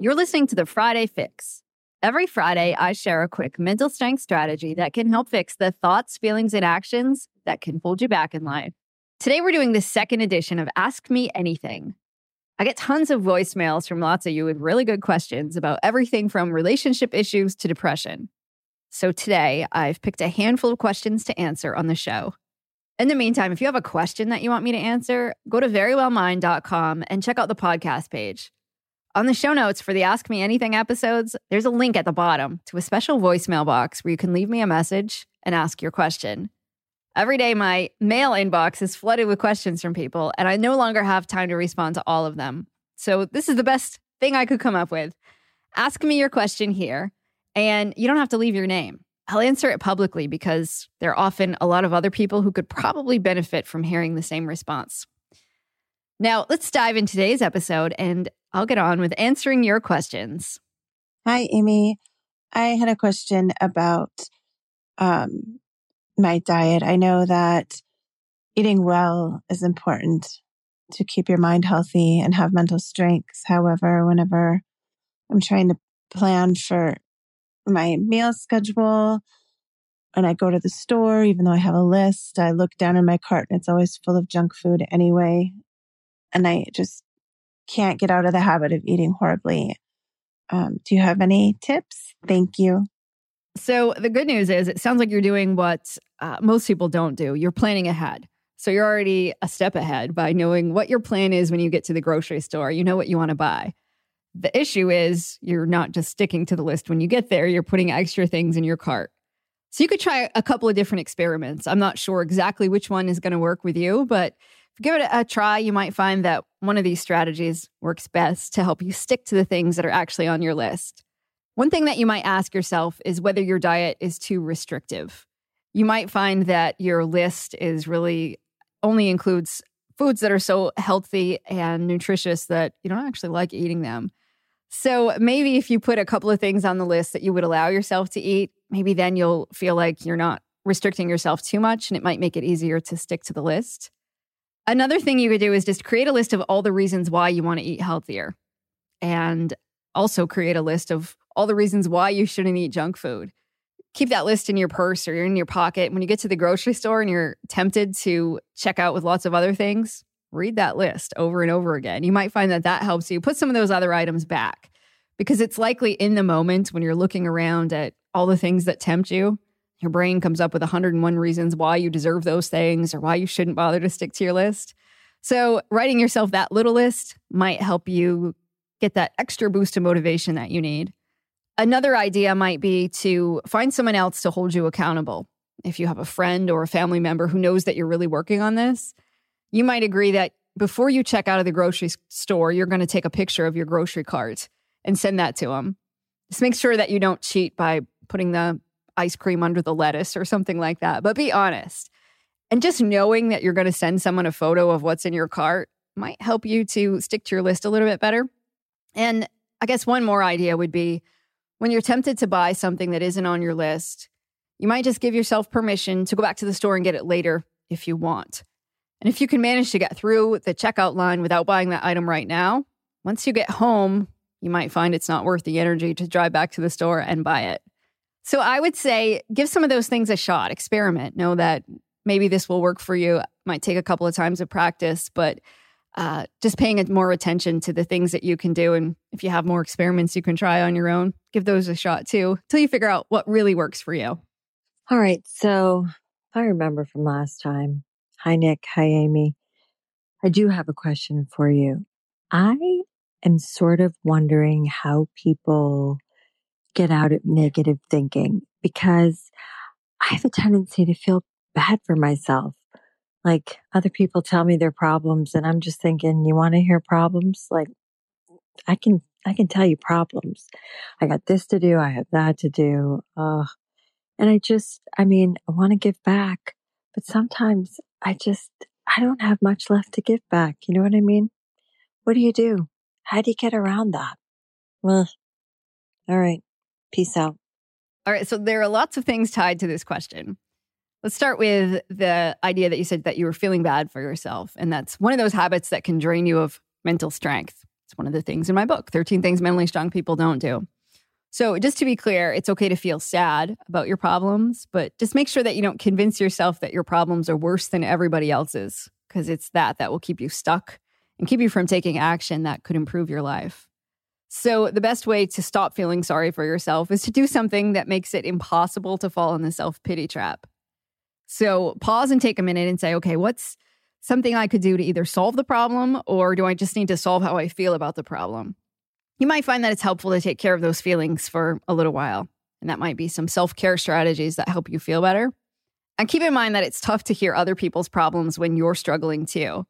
You're listening to the Friday Fix. Every Friday, I share a quick mental strength strategy that can help fix the thoughts, feelings, and actions that can hold you back in life. Today, we're doing the second edition of Ask Me Anything. I get tons of voicemails from lots of you with really good questions about everything from relationship issues to depression. So today, I've picked a handful of questions to answer on the show. In the meantime, if you have a question that you want me to answer, go to verywellmind.com and check out the podcast page. On the show notes for the Ask Me Anything episodes, there's a link at the bottom to a special voicemail box where you can leave me a message and ask your question. Every day, my mail inbox is flooded with questions from people, and I no longer have time to respond to all of them. So, this is the best thing I could come up with. Ask me your question here, and you don't have to leave your name. I'll answer it publicly because there are often a lot of other people who could probably benefit from hearing the same response. Now, let's dive into today's episode and I'll get on with answering your questions. Hi, Amy. I had a question about um, my diet. I know that eating well is important to keep your mind healthy and have mental strength. However, whenever I'm trying to plan for my meal schedule and I go to the store, even though I have a list, I look down in my cart and it's always full of junk food anyway. And I just can't get out of the habit of eating horribly. Um, do you have any tips? Thank you. So, the good news is it sounds like you're doing what uh, most people don't do. You're planning ahead. So, you're already a step ahead by knowing what your plan is when you get to the grocery store. You know what you want to buy. The issue is you're not just sticking to the list when you get there, you're putting extra things in your cart. So, you could try a couple of different experiments. I'm not sure exactly which one is going to work with you, but give it a try, you might find that one of these strategies works best to help you stick to the things that are actually on your list. One thing that you might ask yourself is whether your diet is too restrictive. You might find that your list is really only includes foods that are so healthy and nutritious that you don't actually like eating them. So maybe if you put a couple of things on the list that you would allow yourself to eat, maybe then you'll feel like you're not restricting yourself too much and it might make it easier to stick to the list. Another thing you could do is just create a list of all the reasons why you want to eat healthier and also create a list of all the reasons why you shouldn't eat junk food. Keep that list in your purse or in your pocket. When you get to the grocery store and you're tempted to check out with lots of other things, read that list over and over again. You might find that that helps you put some of those other items back because it's likely in the moment when you're looking around at all the things that tempt you your brain comes up with 101 reasons why you deserve those things or why you shouldn't bother to stick to your list. So, writing yourself that little list might help you get that extra boost of motivation that you need. Another idea might be to find someone else to hold you accountable. If you have a friend or a family member who knows that you're really working on this, you might agree that before you check out of the grocery store, you're going to take a picture of your grocery cart and send that to them. Just make sure that you don't cheat by putting the ice cream under the lettuce or something like that. But be honest. And just knowing that you're going to send someone a photo of what's in your cart might help you to stick to your list a little bit better. And I guess one more idea would be when you're tempted to buy something that isn't on your list, you might just give yourself permission to go back to the store and get it later if you want. And if you can manage to get through the checkout line without buying that item right now, once you get home, you might find it's not worth the energy to drive back to the store and buy it. So I would say give some of those things a shot, experiment. Know that maybe this will work for you. Might take a couple of times of practice, but uh, just paying more attention to the things that you can do. And if you have more experiments you can try on your own, give those a shot too, till you figure out what really works for you. All right. So I remember from last time. Hi, Nick. Hi, Amy. I do have a question for you. I am sort of wondering how people get out of negative thinking because I have a tendency to feel bad for myself. like other people tell me their problems and I'm just thinking, you want to hear problems? Like I can, I can tell you problems. I got this to do. I have that to do. Uh, and I just, I mean, I want to give back, but sometimes I just, I don't have much left to give back. You know what I mean? What do you do? How do you get around that? Well, all right. Peace out. All right. So there are lots of things tied to this question. Let's start with the idea that you said that you were feeling bad for yourself. And that's one of those habits that can drain you of mental strength. It's one of the things in my book 13 Things Mentally Strong People Don't Do. So, just to be clear, it's okay to feel sad about your problems, but just make sure that you don't convince yourself that your problems are worse than everybody else's, because it's that that will keep you stuck and keep you from taking action that could improve your life. So, the best way to stop feeling sorry for yourself is to do something that makes it impossible to fall in the self pity trap. So, pause and take a minute and say, okay, what's something I could do to either solve the problem or do I just need to solve how I feel about the problem? you might find that it's helpful to take care of those feelings for a little while. And that might be some self care strategies that help you feel better. And keep in mind that it's tough to hear other people's problems when you're struggling too.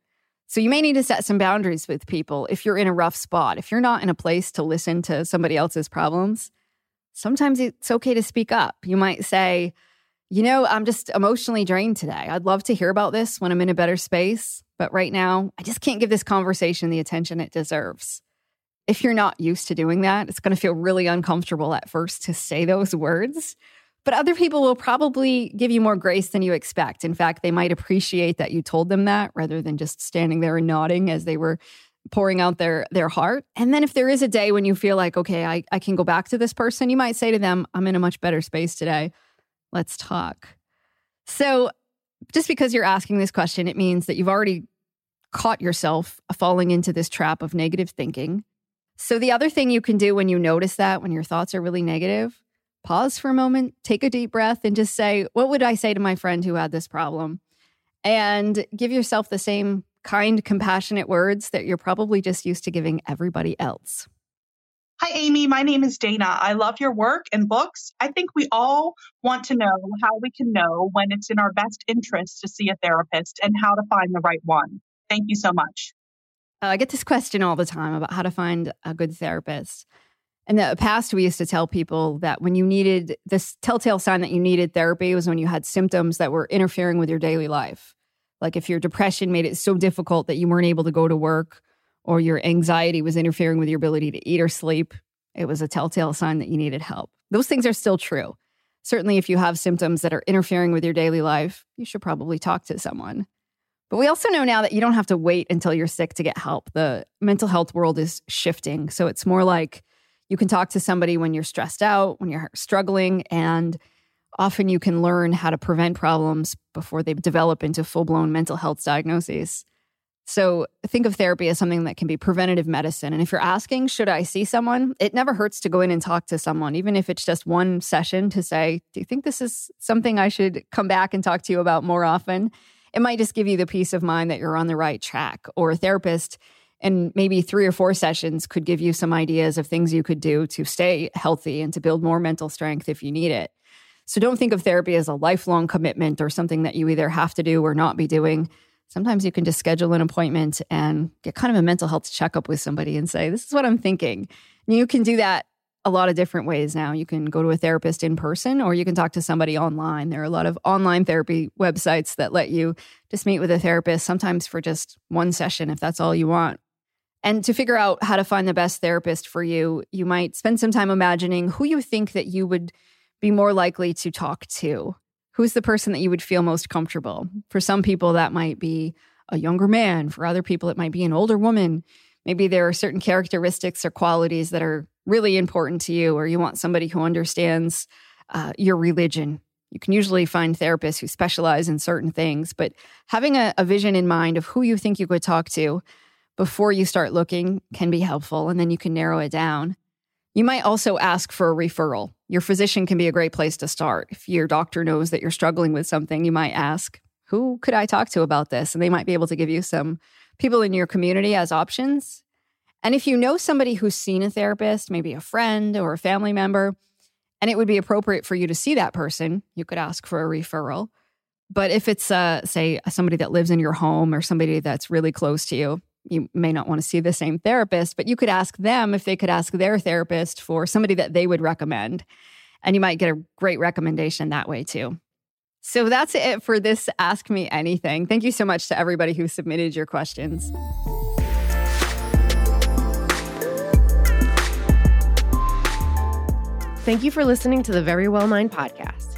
So you may need to set some boundaries with people if you're in a rough spot. If you're not in a place to listen to somebody else's problems, sometimes it's okay to speak up. You might say, you know, I'm just emotionally drained today. I'd love to hear about this when I'm in a better space. But right now, I just can't give this conversation the attention it deserves if you're not used to doing that, it's going to feel really uncomfortable at first to say those words. But other people will probably give you more grace than you expect. In fact, they might appreciate that you told them that rather than just standing there and nodding as they were pouring out their their heart. And then if there is a day when you feel like, okay, I, I can go back to this person, you might say to them, I'm in a much better space today. Let's talk. So just because you're asking this question, it means that you've already caught yourself falling into this trap of negative thinking so, the other thing you can do when you notice that, when your thoughts are really negative, pause for a moment, take a deep breath, and just say, What would I say to my friend who had this problem? And give yourself the same kind, compassionate words that you're probably just used to giving everybody else. Hi, Amy. My name is Dana. I love your work and books. I think we all want to know how we can know when it's in our best interest to see a therapist and how to find the right one. Thank you so much. Uh, I get this question all the time about how to find a good therapist. In the past, we used to tell people that when you needed this telltale sign that you needed therapy was when you had symptoms that were interfering with your daily life. Like if your depression made it so difficult that you weren't able to go to work, or your anxiety was interfering with your ability to eat or sleep, it was a telltale sign that you needed help. Those things are still true. Certainly, if you have symptoms that are interfering with your daily life, you should probably talk to someone. But we also know now that you don't have to wait until you're sick to get help. The mental health world is shifting. So it's more like you can talk to somebody when you're stressed out, when you're struggling, and often you can learn how to prevent problems before they develop into full blown mental health diagnoses. So think of therapy as something that can be preventative medicine. And if you're asking, should I see someone? It never hurts to go in and talk to someone, even if it's just one session to say, do you think this is something I should come back and talk to you about more often? it might just give you the peace of mind that you're on the right track. Or a therapist and maybe three or four sessions could give you some ideas of things you could do to stay healthy and to build more mental strength if you need it. So don't think of therapy as a lifelong commitment or something that you either have to do or not be doing. Sometimes you can just schedule an appointment and get kind of a mental health checkup with somebody and say, This is what I'm thinking. You can do that a lot of different ways now. You can go to a therapist in person or you can talk to somebody online. There are a lot of online therapy websites that let you just meet with a therapist, sometimes for just one session if that's all you want. And to figure out how to find the best therapist for you, you might spend some time imagining who you think that you would be more likely to talk to. Who's the person that you would feel most comfortable? For some people, that might be a younger man. For other people, it might be an older woman. Maybe there are certain characteristics or qualities that are really important to you, or you want somebody who understands uh, your religion. You can usually find therapists who specialize in certain things, but having a, a vision in mind of who you think you could talk to before you start looking can be helpful, and then you can narrow it down. You might also ask for a referral. Your physician can be a great place to start. If your doctor knows that you're struggling with something, you might ask, Who could I talk to about this? And they might be able to give you some people in your community as options. And if you know somebody who's seen a therapist, maybe a friend or a family member, and it would be appropriate for you to see that person, you could ask for a referral. But if it's, uh, say, somebody that lives in your home or somebody that's really close to you, you may not want to see the same therapist, but you could ask them if they could ask their therapist for somebody that they would recommend. And you might get a great recommendation that way too. So that's it for this Ask Me Anything. Thank you so much to everybody who submitted your questions. Thank you for listening to the Verywell Mind podcast.